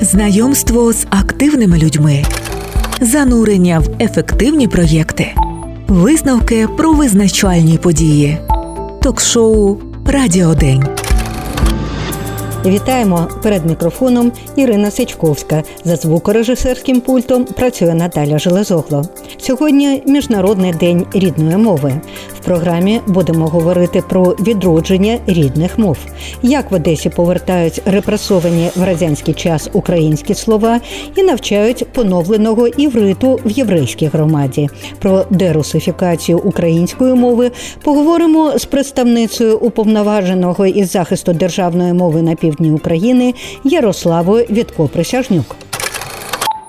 знайомство з активними людьми, занурення в ефективні проєкти, висновки про визначальні події, ток-шоу Радіодень. Вітаємо перед мікрофоном Ірина Сичковська. За звукорежисерським пультом працює Наталя Железогло. Сьогодні міжнародний день рідної мови. Програмі будемо говорити про відродження рідних мов, як в Одесі повертають репресовані в радянський час українські слова і навчають поновленого івриту в єврейській громаді. Про дерусифікацію української мови поговоримо з представницею уповноваженого із захисту державної мови на півдні України Ярославою Вітко-Присяжнюк.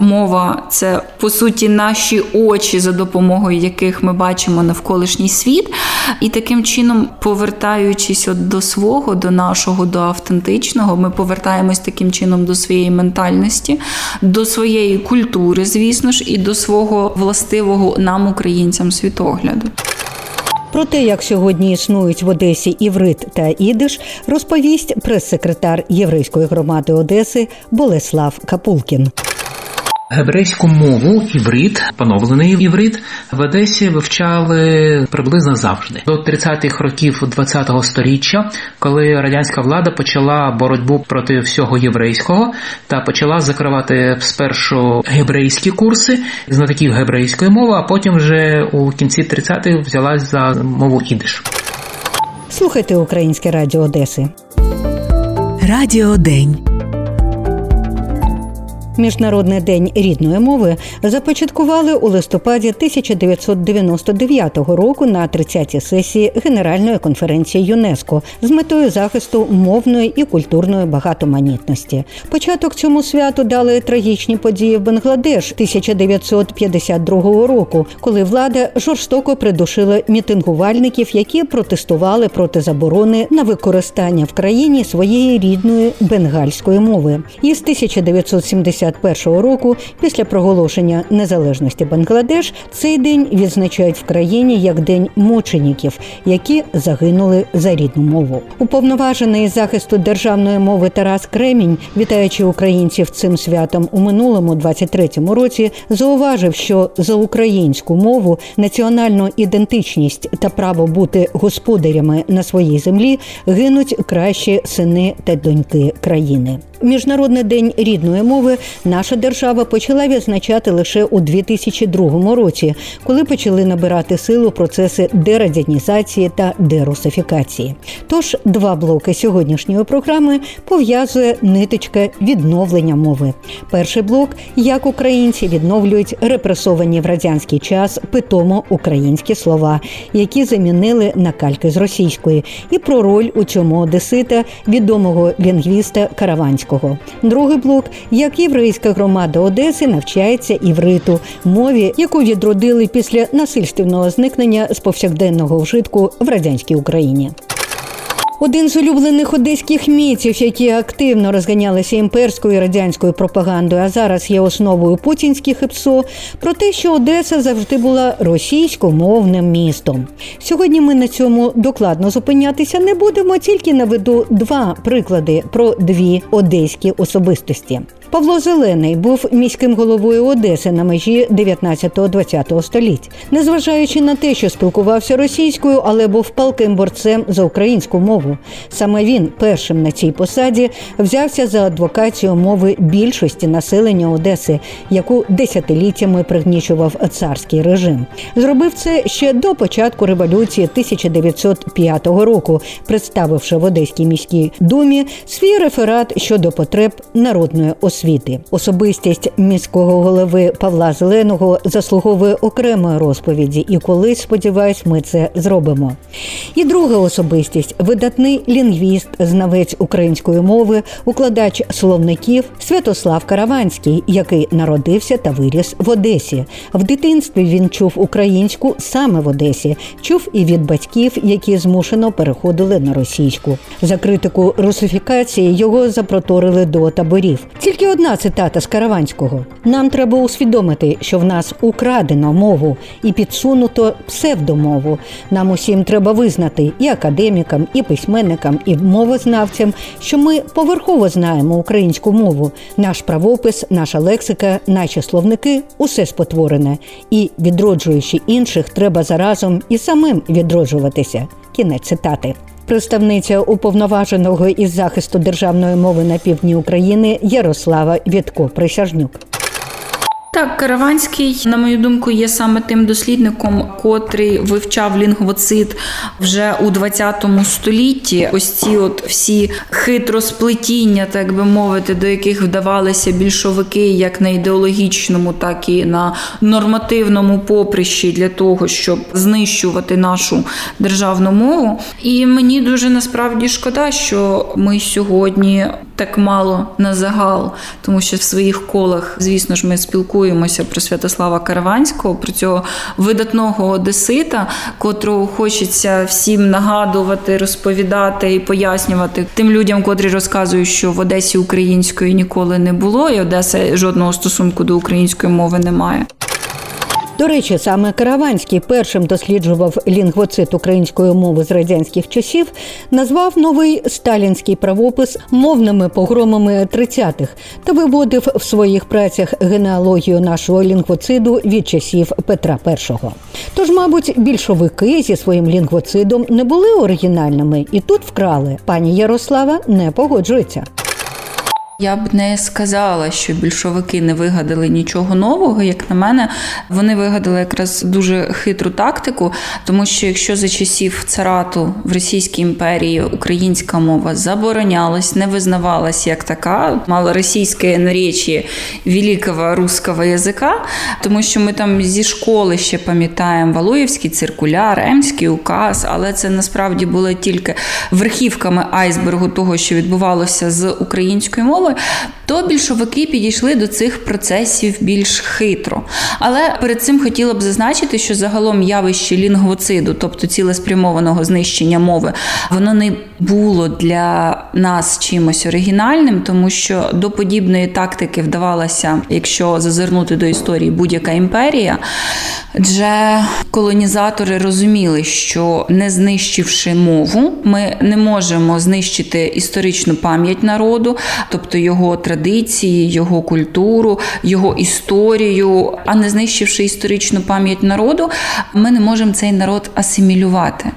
Мова це по суті наші очі, за допомогою яких ми бачимо навколишній світ, і таким чином, повертаючись от до свого, до нашого, до автентичного, ми повертаємось таким чином до своєї ментальності, до своєї культури, звісно ж, і до свого властивого нам, українцям, світогляду. Про те, як сьогодні існують в Одесі іврит та ідиш, розповість прес-секретар єврейської громади Одеси Болеслав Капулкін. Гебрейську мову іврит, поновлений іврит в Одесі вивчали приблизно завжди до 30-х років 20-го сторіччя, коли радянська влада почала боротьбу проти всього єврейського та почала закривати спершу гебрейські курси знатоків гебрейської мови, а потім вже у кінці 30-х взялась за мову ідиш. Слухайте Українське Радіо Одеси. Радіо День. Міжнародний день рідної мови започаткували у листопаді 1999 року на 30-й сесії Генеральної конференції ЮНЕСКО з метою захисту мовної і культурної багатоманітності. Початок цьому святу дали трагічні події в Бангладеш 1952 року, коли влада жорстоко придушила мітингувальників, які протестували проти заборони на використання в країні своєї рідної бенгальської мови. Із 1970 1951 року, після проголошення незалежності Бангладеш, цей день відзначають в країні як день мучеників, які загинули за рідну мову. Уповноважений захисту державної мови Тарас Кремінь, вітаючи українців цим святом у минулому 23-му році, зауважив, що за українську мову, національну ідентичність та право бути господарями на своїй землі гинуть кращі сини та доньки країни. Міжнародний день рідної мови наша держава почала відзначати лише у 2002 році, коли почали набирати силу процеси дерадянізації та дерусифікації. Тож два блоки сьогоднішньої програми пов'язує ниточка відновлення мови. Перший блок як українці відновлюють репресовані в радянський час питомо українські слова, які замінили на кальки з російської, і про роль у цьому одесита відомого лінгвіста Караванського. Другий блок, як єврейська громада Одеси, навчається івриту, мові, яку відродили після насильственного зникнення з повсякденного вжитку в радянській Україні. Один з улюблених одеських міців, які активно розганялися імперською і радянською пропагандою, а зараз є основою путінських ІПСО, про те, що Одеса завжди була російськомовним містом. Сьогодні ми на цьому докладно зупинятися не будемо, тільки наведу два приклади про дві одеські особистості. Павло Зелений був міським головою Одеси на межі 19-20 століть. Незважаючи на те, що спілкувався російською, але був палким борцем за українську мову. Саме він першим на цій посаді взявся за адвокацію мови більшості населення Одеси, яку десятиліттями пригнічував царський режим. Зробив це ще до початку революції 1905 року, представивши в Одеській міській думі свій реферат щодо потреб народної освіти освіти. Особистість міського голови Павла Зеленого заслуговує окремої розповіді, і колись, сподіваюсь, ми це зробимо. І друга особистість видатний лінгвіст, знавець української мови, укладач словників Святослав Караванський, який народився та виріс в Одесі. В дитинстві він чув українську саме в Одесі, чув і від батьків, які змушено переходили на російську. За критику русифікації його запроторили до таборів. Тільки одна цитата з Караванського: нам треба усвідомити, що в нас украдено мову і підсунуто псевдомову. Нам усім треба визнати і академікам, і письменникам, і мовознавцям, що ми поверхово знаємо українську мову. Наш правопис, наша лексика, наші словники усе спотворене. І відроджуючи інших, треба заразом і самим відроджуватися. Кінець цитати. Представниця уповноваженого із захисту державної мови на півдні України Ярослава Вітко Присяжнюк. Так, Караванський, на мою думку, є саме тим дослідником, котрий вивчав лінгвоцит вже у 20 столітті. Ось ці от всі хитросплетіння, так би мовити, до яких вдавалися більшовики, як на ідеологічному, так і на нормативному поприщі для того, щоб знищувати нашу державну мову. І мені дуже насправді шкода, що ми сьогодні так мало на загал, тому що в своїх колах, звісно ж, ми спілкуємося про Святослава Караванського, про цього видатного одесита, котрого хочеться всім нагадувати, розповідати і пояснювати тим людям, котрі розказують, що в Одесі української ніколи не було, і Одеса жодного стосунку до української мови не має. До речі, саме Караванський першим досліджував лінгвоцит української мови з радянських часів, назвав новий сталінський правопис мовними погромами 30-х та виводив в своїх працях генеалогію нашого лінгвоциду від часів Петра І. Тож, мабуть, більшовики зі своїм лінгвоцидом не були оригінальними і тут вкрали. Пані Ярослава не погоджується. Я б не сказала, що більшовики не вигадали нічого нового. Як на мене, вони вигадали якраз дуже хитру тактику, тому що якщо за часів царату в Російській імперії українська мова заборонялась, не визнавалась як така, мала російське наречі великого русского язика, тому що ми там зі школи ще пам'ятаємо Валуєвський циркуляр, Емський указ, але це насправді було тільки верхівками айсбергу того, що відбувалося з українською мовою то більшовики підійшли до цих процесів більш хитро. Але перед цим хотіла б зазначити, що загалом явище лінгвоциду, тобто цілеспрямованого знищення мови, воно не було для нас чимось оригінальним, тому що до подібної тактики вдавалася, якщо зазирнути до історії будь-яка імперія. Адже колонізатори розуміли, що не знищивши мову, ми не можемо знищити історичну пам'ять народу, тобто його традиції, його культуру, його історію. А не знищивши історичну пам'ять народу, ми не можемо цей народ асимілювати.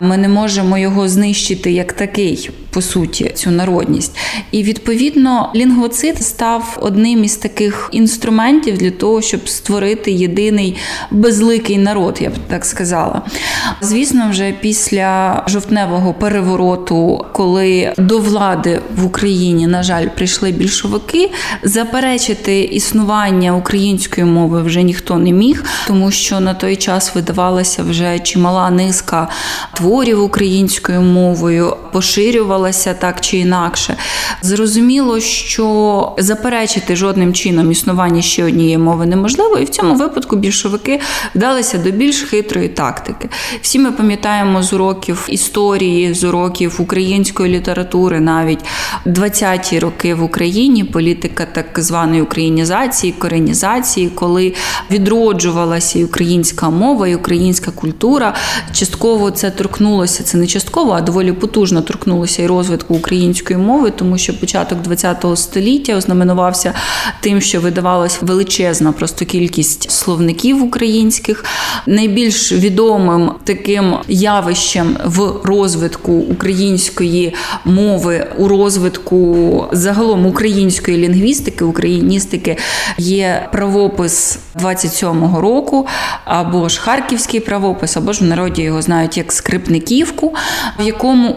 Ми не можемо його знищити як такий, по суті, цю народність. І відповідно лінгвоцит став одним із таких інструментів для того, щоб створити єдиний безликий народ, я б так сказала. Звісно, вже після жовтневого перевороту, коли до влади в Україні, на жаль, прийшли більшовики, заперечити існування української мови вже ніхто не міг, тому що на той час видавалася вже чимала низка творів українською мовою, поширювалася так чи інакше. Зрозуміло, що заперечити жодним чином існування ще однієї мови неможливо, і в цьому випадку більшовики вдалися до більш хитрої тактики. Всі ми пам'ятаємо з уроків історії, з уроків української літератури, навіть 20-ті роки в Україні політика так званої українізації, коренізації, коли відроджувалася і українська мова, і українська культура. Частково це торкнулося, це не частково, а доволі потужно торкнулося і розвитку української мови, тому що початок ХХ століття ознаменувався тим, що видавалась величезна просто кількість словників українських. Найбільш відомим таким явищем в розвитку української мови, у розвитку загалом української лінгвістики, україністики є правопис 27-го року, або ж харківський правопис, або ж в народі його знають як скрипниківку, в якому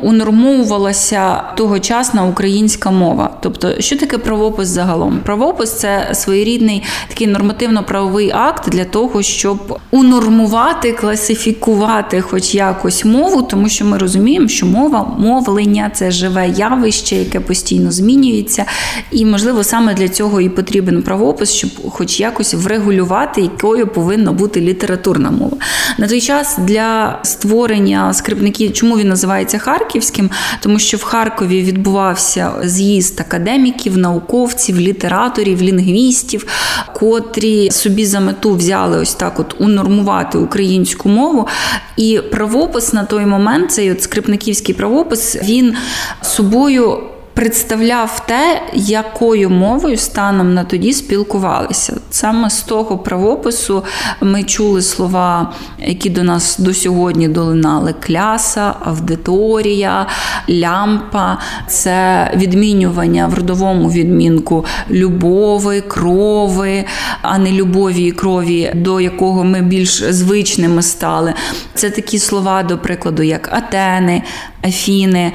унормовувалася тогочасна українська мова. Тобто, що таке правопис загалом? Правопис це своєрідний такий нормативно-правовий акт для того, щоб унормувати, класифікувати хоч якось мову, тому що ми розуміємо, що мова, мовлення це живе явище, яке постійно змінюється, і можливо саме для цього і потрібен правопис, щоб хоч якось врегулювати, якою повинна бути літературна мова. На той час для створення скрипників, чому він називається Харківським? Тому що в Харкові відбувався з'їзд академіків, науковців, літераторів, лінгвістів, котрі собі за мету взяли ось так: от унормувати українську мову. І правопис на той момент, цей от скрипниківський правопис, він собою представляв те, якою мовою станом на тоді спілкувалися. Саме з того правопису ми чули слова, які до нас до сьогодні долинали: кляса, аудиторія, лямпа, це відмінювання в родовому відмінку любови, крови, а не любові і крові, до якого ми більш звичними стали. Це такі слова, до прикладу, як Атени, Афіни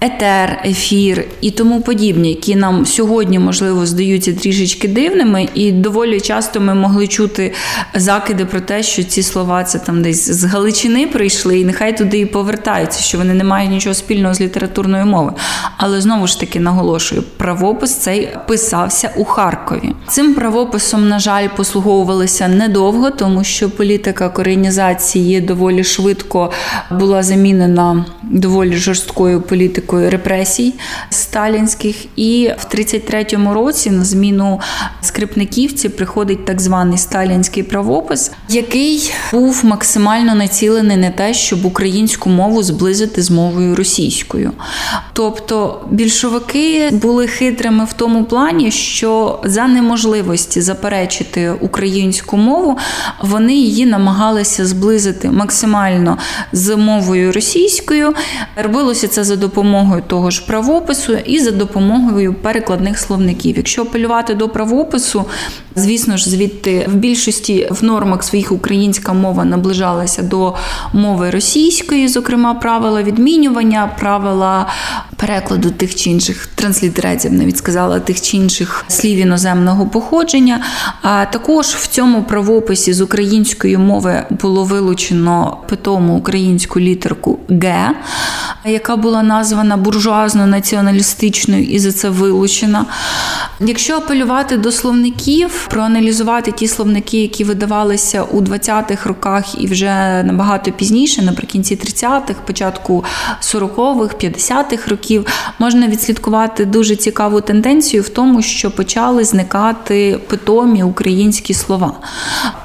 етер, ефір і тому подібні, які нам сьогодні, можливо, здаються трішечки дивними, і доволі часто ми могли чути закиди про те, що ці слова це там десь з Галичини прийшли, і нехай туди і повертаються, що вони не мають нічого спільного з літературною мовою. Але знову ж таки наголошую, правопис цей писався у Харкові. Цим правописом, на жаль, послуговувалися недовго, тому що політика коренізації доволі швидко була замінена доволі жорсткою політикою політикою репресій сталінських. І в 33-му році на зміну скрипниківці приходить так званий сталінський правопис, який був максимально націлений на те, щоб українську мову зблизити з мовою російською. Тобто більшовики були хитрими в тому плані, що за неможливості заперечити українську мову, вони її намагалися зблизити максимально з мовою російською. Робилося це за допомогою допомогою того ж правопису і за допомогою перекладних словників. Якщо апелювати до правопису, звісно ж, звідти в більшості в нормах своїх українська мова наближалася до мови російської, зокрема правила відмінювання, правила перекладу тих чи інших транслітераців, навіть сказала тих чи інших слів іноземного походження. А також в цьому правописі з української мови було вилучено питому українську літерку Г, яка була названа буржуазно-націоналістичною і за це вилучена. Якщо апелювати до словників, проаналізувати ті словники, які видавалися у 20-х роках і вже набагато пізніше, наприкінці 30-х, початку 40-х, 50-х років, можна відслідкувати дуже цікаву тенденцію в тому, що почали зникати питомі українські слова.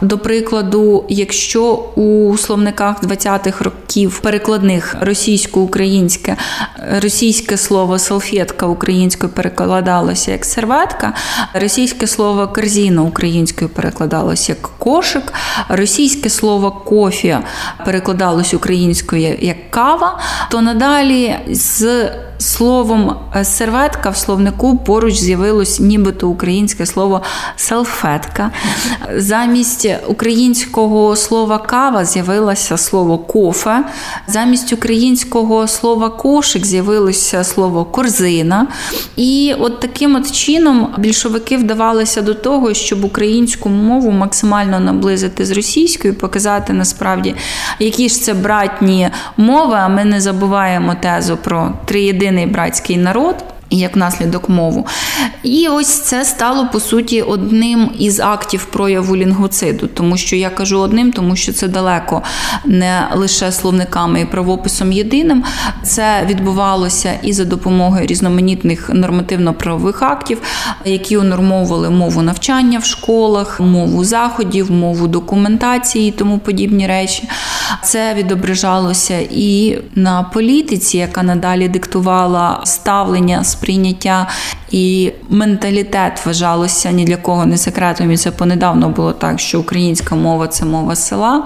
До прикладу, якщо у словниках 20-х років перекладних російсько-українське російське слово салфетка українською перекладалося як серветка, російське слово корзіна українською перекладалося як кошик, російське слово кофі перекладалось українською як кава, то надалі з словом е, серветка в словнику поруч з'явилось нібито українське слово салфетка. Замість українського слова кава з'явилося слово кофе, замість українського слова кошик з'явилося слово корзина. І от таким от чином більшовики вдавалися до того, щоб українську мову максимально наблизити з російською, показати насправді, які ж це братні мови. А ми не забуваємо тезу про триєдиний братський народ і як наслідок мову. І ось це стало по суті одним із актів прояву лінгоциду, тому що я кажу одним, тому що це далеко не лише словниками і правописом єдиним. Це відбувалося і за допомогою різноманітних нормативно-правових актів, які унормовували мову навчання в школах, мову заходів, мову документації і тому подібні речі. Це відображалося і на політиці, яка надалі диктувала ставлення сприйняття і менталітет вважалося ні для кого не секретом. І це понедавно було так, що українська мова це мова села,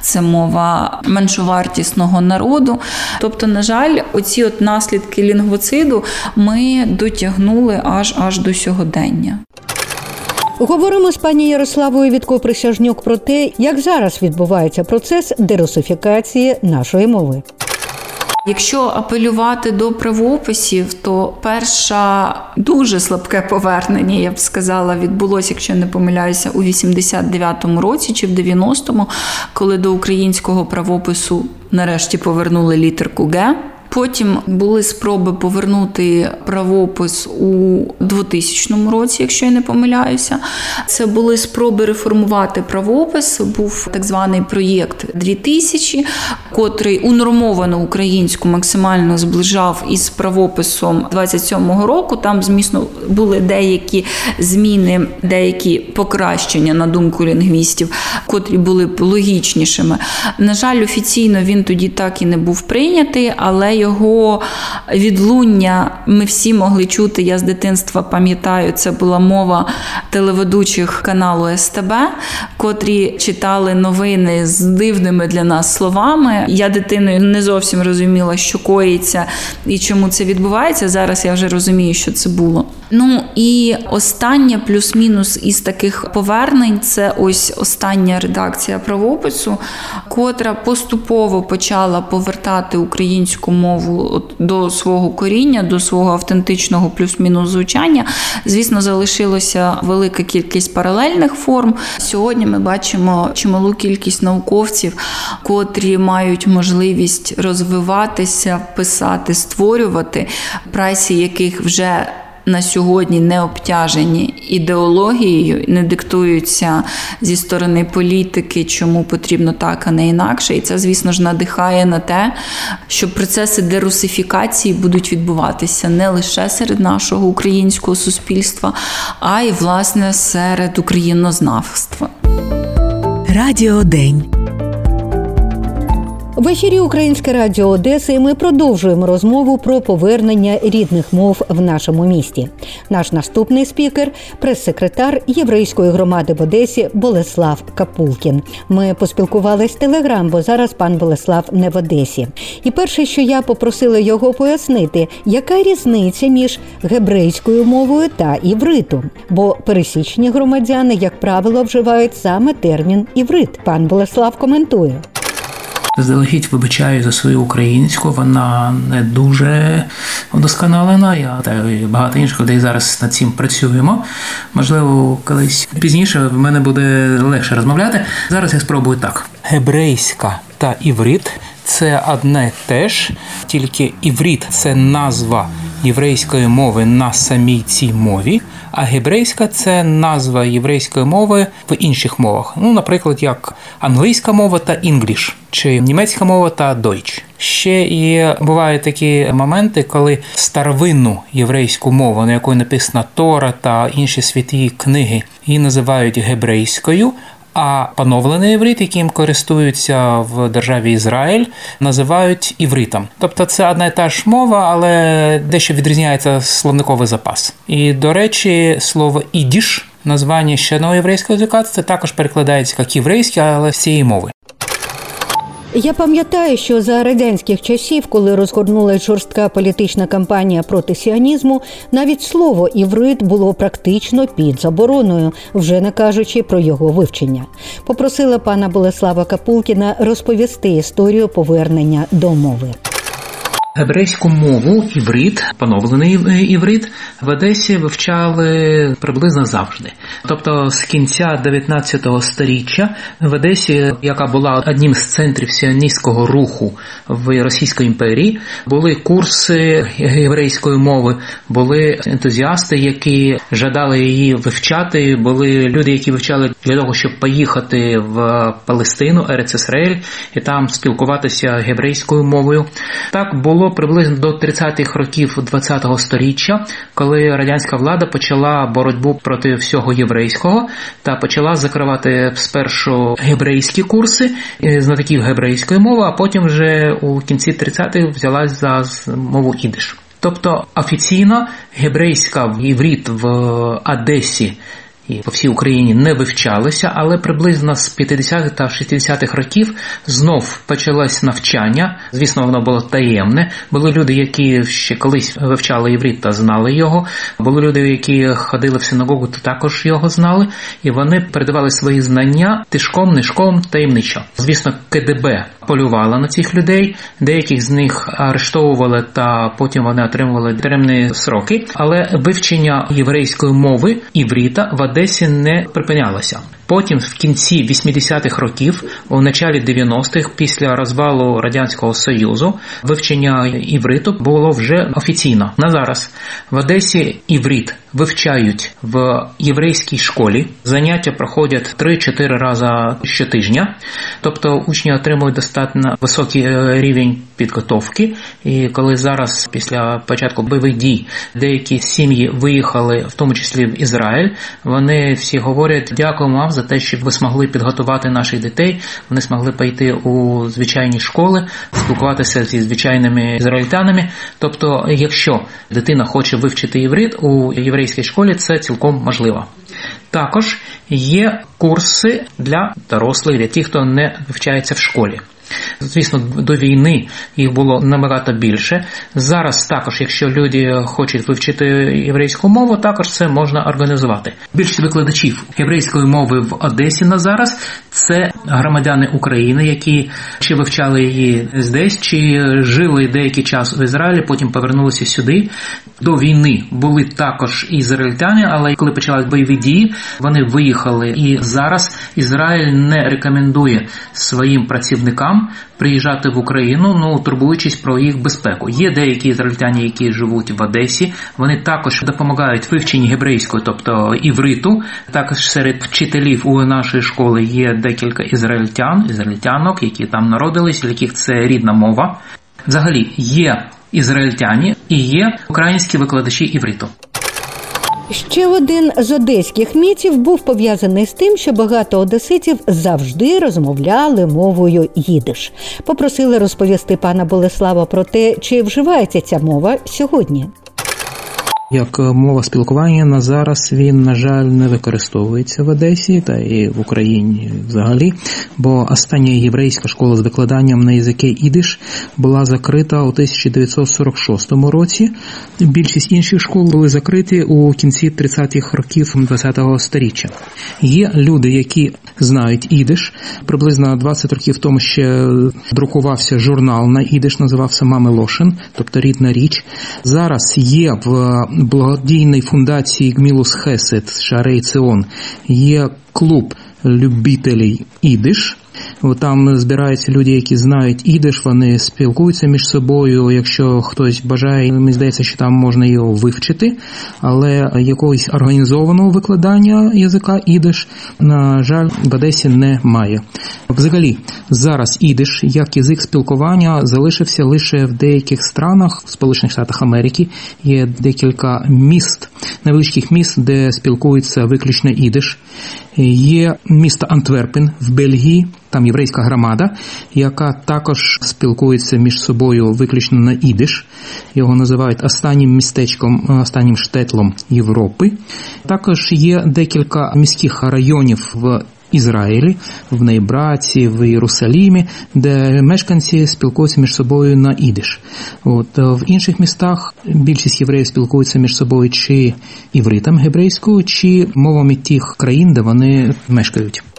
це мова меншовартісного народу. Тобто, на жаль, оці от наслідки лінгвоциду ми дотягнули аж аж до сьогодення. Говоримо з пані Ярославою Вітко Присяжнюк про те, як зараз відбувається процес дерусифікації нашої мови. Якщо апелювати до правописів, то перша дуже слабке повернення, я б сказала, відбулося, якщо не помиляюся, у 89-му році чи в 90-му, коли до українського правопису нарешті повернули літерку Г. Потім були спроби повернути правопис у 2000 році, якщо я не помиляюся. Це були спроби реформувати правопис. Був так званий проєкт 2000, котрий унормовано українську максимально зближав із правописом 27-го року. Там, змісно, були деякі зміни, деякі покращення на думку лінгвістів, котрі були логічнішими. На жаль, офіційно він тоді так і не був прийнятий, але його відлуння ми всі могли чути. Я з дитинства пам'ятаю, це була мова телеведучих каналу СТБ, котрі читали новини з дивними для нас словами. Я дитиною не зовсім розуміла, що коїться і чому це відбувається. Зараз я вже розумію, що це було. Ну і останнє плюс-мінус із таких повернень це ось остання редакція правопису, котра поступово почала повертати українську мову до свого коріння, до свого автентичного плюс-мінус звучання. Звісно, залишилося велика кількість паралельних форм. Сьогодні ми бачимо чималу кількість науковців, котрі мають можливість розвиватися, писати, створювати, прайсі яких вже на сьогодні не обтяжені ідеологією, не диктуються зі сторони політики, чому потрібно так, а не інакше. І це, звісно ж, надихає на те, що процеси дерусифікації будуть відбуватися не лише серед нашого українського суспільства, а й власне серед українознавства. Радіо День. В ефірі Українське Радіо Одеси ми продовжуємо розмову про повернення рідних мов в нашому місті. Наш наступний спікер прес-секретар єврейської громади в Одесі Болеслав Капулкін. Ми поспілкувались телеграм, бо зараз пан Болеслав не в Одесі. І перше, що я попросила його пояснити, яка різниця між гебрейською мовою та івритом, бо пересічні громадяни, як правило, вживають саме термін іврит. Пан Болеслав коментує. Заздалегідь вибачаю за свою українську, вона не дуже вдосконалена. Я та багато інших людей зараз над цим працюємо. Можливо, колись пізніше в мене буде легше розмовляти. Зараз я спробую так: гебрейська та іврит це одне теж, тільки іврит це назва єврейської мови на самій цій мові. А гебрейська це назва єврейської мови в інших мовах. Ну, наприклад, як англійська мова та English, чи німецька мова та Deutsch. Ще і бувають такі моменти, коли старовинну єврейську мову, на якої написана Тора та інші святі книги, її називають гебрейською. А поновлений іврит, яким користуються в державі Ізраїль, називають івритом. Тобто це одна і та ж мова, але дещо відрізняється словниковий запас. І до речі, слово ідіш, названня ще одного єврейського язика, це також перекладається як єврейське, але з цієї мови. Я пам'ятаю, що за радянських часів, коли розгорнулася жорстка політична кампанія проти сіонізму, навіть слово іврит було практично під забороною, вже не кажучи про його вивчення. Попросила пана Болеслава Капулкіна розповісти історію повернення до мови. Гебрейську мову іврит, поновлений іврит, в Одесі вивчали приблизно завжди. Тобто з кінця 19 століття в Одесі, яка була одним з центрів сіоністського руху в Російській імперії, були курси єврейської мови, були ентузіасти, які жадали її вивчати. Були люди, які вивчали для того, щоб поїхати в Палестину, Ерец і там спілкуватися єврейською мовою. Так було було приблизно до 30-х років ХХ століття, коли радянська влада почала боротьбу проти всього єврейського та почала закривати спершу єврейські курси знатоків гебрейської мови, а потім вже у кінці 30-х взялась за мову ідиш. Тобто офіційно гебрейська іврит в Одесі і по всій Україні не вивчалися, але приблизно з 50-х та 60-х років знов почалось навчання. Звісно, воно було таємне. Були люди, які ще колись вивчали єврит та знали його. Були люди, які ходили в синагогу, та також його знали, і вони передавали свої знання тишком, нишком, таємничо. Звісно, КДБ полювала на цих людей. Деяких з них арештовували, та потім вони отримували тюремні сроки. Але вивчення єврейської мови івріта в Одесі не припинялося. Потім, в кінці 80-х років, у началі 90-х, після розвалу радянського союзу, вивчення івриту було вже офіційно. На зараз в Одесі іврит вивчають в єврейській школі. Заняття проходять 3-4 рази щотижня, тобто учні отримують достатньо високий е, рівень підготовки. І коли зараз, після початку бойових дій, деякі сім'ї виїхали, в тому числі в Ізраїль, вони всі говорять: дякуємо вам за те, щоб ви змогли підготувати наших дітей. Вони змогли пойти у звичайні школи, спілкуватися зі звичайними ізраїльтянами. Тобто, якщо дитина хоче вивчити єврит у єврейській школі, це цілком можливо. Також є курси для дорослих, для тих, хто не вивчається в школі. Звісно, до війни їх було набагато більше. Зараз також, якщо люди хочуть вивчити єврейську мову, також це можна організувати. Більшість викладачів єврейської мови в Одесі на зараз це громадяни України, які чи вивчали її здесь, чи жили деякий час в Ізраїлі, потім повернулися сюди. До війни були також ізраїльтяни, але коли почалися бойові дії, вони виїхали. І зараз Ізраїль не рекомендує своїм працівникам приїжджати в Україну, ну турбуючись про їх безпеку. Є деякі ізраїльтяни, які живуть в Одесі. Вони також допомагають вивченні гебрейської, тобто івриту. Також серед вчителів у нашої школи є декілька ізраїльтян, ізраїльтянок, які там народились, яких це рідна мова. Взагалі є ізраїльтяні і є українські викладачі івриту. Ще один з одеських мітів був пов'язаний з тим, що багато одеситів завжди розмовляли мовою їдиш. Попросили розповісти пана Болеслава про те, чи вживається ця мова сьогодні. Як мова спілкування на зараз він, на жаль, не використовується в Одесі та і в Україні взагалі, бо остання єврейська школа з викладанням на язикі ідиш була закрита у 1946 році. Більшість інших школ були закриті у кінці 30-х років ХХ століття. Є люди, які знають ідиш. Приблизно 20 років тому ще друкувався журнал на ідиш, називався Мами Лошин, тобто рідна річ. Зараз є в благодійної фундації Гмілус Хесет Шарей Цион є клуб любителей ідиш. Там збираються люди, які знають ідиш, вони спілкуються між собою. Якщо хтось бажає, мені здається, що там можна його вивчити, але якогось організованого викладання язика ідиш, на жаль, в Одесі немає. Взагалі, зараз ідиш, як язик спілкування, залишився лише в деяких странах, в Сполучених Штатах Америки. Є декілька міст, невеличких міст, де спілкуються виключно ідиш. Є місто Антверпен в Бельгії, там єврейська громада, яка також спілкується між собою виключно на ідиш. Його називають останнім містечком, останнім штетлом Європи. Також є декілька міських районів в. Ізраїлі, в Нейбраці, в Єрусалімі, де мешканці спілкуються між собою на ідиш. От в інших містах більшість євреїв спілкуються між собою чи івритом гебрейською, чи мовами тих країн, де вони мешкають.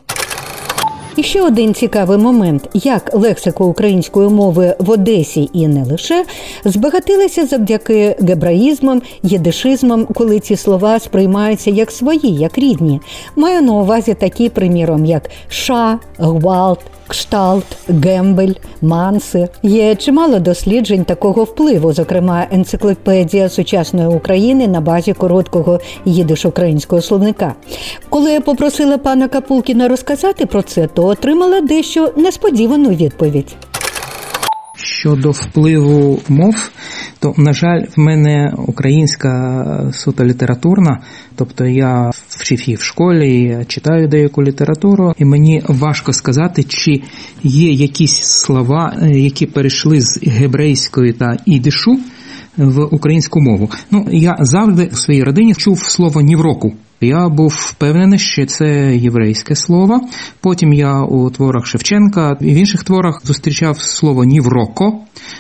І ще один цікавий момент, як лексика української мови в Одесі і не лише збагатилися завдяки гебраїзмам, єдишизмам, коли ці слова сприймаються як свої, як рідні. Маю на увазі такі, приміром, як ша, гвалт, кшталт, гембель, манси. Є чимало досліджень такого впливу, зокрема, енциклопедія сучасної України на базі короткого їдиш-українського словника. Коли я попросила пана Капулкіна розказати про це, то отримала дещо несподівану відповідь. Щодо впливу мов, то, на жаль, в мене українська суто літературна, тобто я вчив в школі, читаю деяку літературу, і мені важко сказати, чи є якісь слова, які перейшли з гебрейської та ідишу в українську мову. Ну, я завжди в своїй родині чув слово нівроку. Я був впевнений, що це єврейське слово. Потім я у творах Шевченка і в інших творах зустрічав слово нівроко.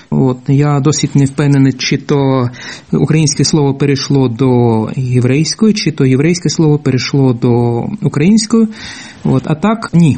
От я досить не впевнений, чи то українське слово перейшло до єврейської, чи то єврейське слово перейшло до української. От а так ні.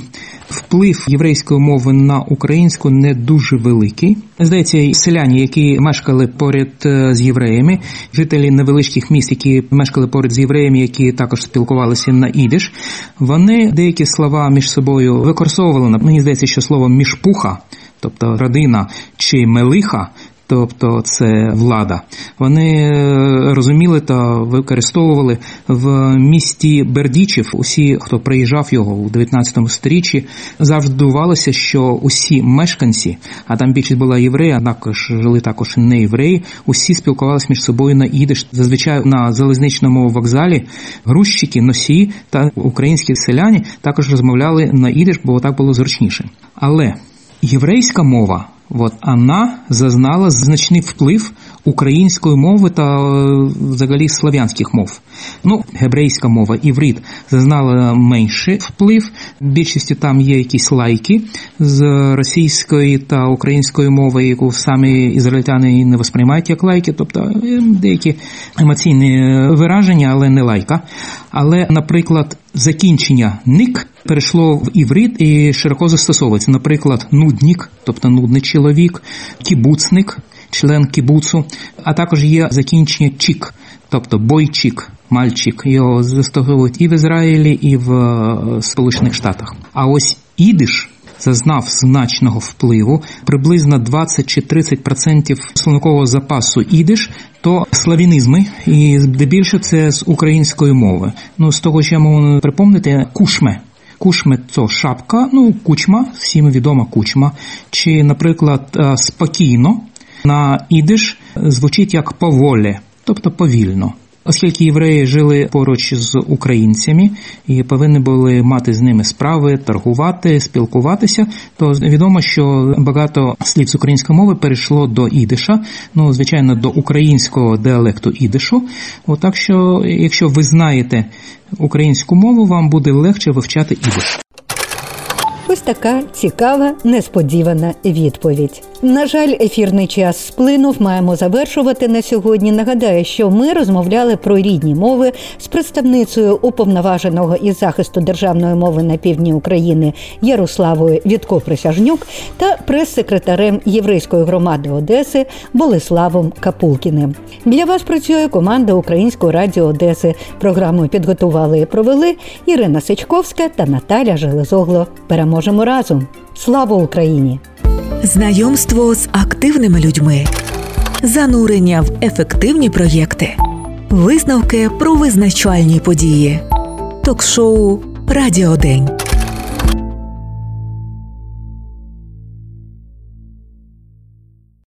Вплив єврейської мови на українську не дуже великий. Здається, селяні, які мешкали поряд е, з євреями, жителі невеличких міст, які мешкали поряд з євреями, які також спілкувалися на ідиш, вони деякі слова між собою використовували. Мені здається, що слово мішпуха, тобто родина чи мелиха тобто це влада. Вони е, розуміли та використовували в місті Бердічів. Усі, хто приїжджав його у 19 сторіччі, завжди дивувалися, що усі мешканці, а там більшість була євреї, також жили також не євреї. Усі спілкувалися між собою на ідиш. Зазвичай на залізничному вокзалі грузчики, носії та українські селяни також розмовляли на ідиш, бо так було зручніше. Але єврейська мова. От она зазнала значний вплив української мови та е, взагалі слав'янських мов. Ну, гебрейська мова, іврит зазнала менший вплив. В більшості там є якісь лайки з російської та української мови, яку самі ізраїльтяни не восприймають як лайки, тобто е, деякі емоційні вираження, але не лайка. Але, наприклад, закінчення ник перейшло в іврит і широко застосовується. Наприклад, нуднік, тобто нудний чоловік, кібуцник, член кібуцу, а також є закінчення чік, тобто бойчик. Мальчик його застосовують і в Ізраїлі, і в е, Сполучених Штатах. А ось ідиш зазнав значного впливу приблизно 20 чи 30% словникового запасу ідиш, то славінізми, і здебільше це з української мови. Ну з того, що я можу припомнити, кушме. Кушме це шапка, ну кучма, всім відома кучма. Чи, наприклад, е, спокійно на ідиш звучить як поволі, тобто повільно. Оскільки євреї жили поруч з українцями і повинні були мати з ними справи, торгувати, спілкуватися, то відомо, що багато слів з української мови перейшло до ідиша, ну звичайно, до українського діалекту ідишу. Отак що, якщо ви знаєте українську мову, вам буде легше вивчати ідиш. Ось така цікава, несподівана відповідь. На жаль, ефірний час сплинув. Маємо завершувати на сьогодні. Нагадаю, що ми розмовляли про рідні мови з представницею уповноваженого із захисту державної мови на півдні України Ярославою Вітко Присяжнюк та прес-секретарем єврейської громади Одеси Болеславом Капулкіним. Для вас працює команда Української радіо Одеси. Програму підготували і провели Ірина Сичковська та Наталя Железогло. Переможемо разом. Слава Україні! Знайомство з активними людьми, занурення в ефективні проєкти, висновки про визначальні події, ток-шоу Радіодень.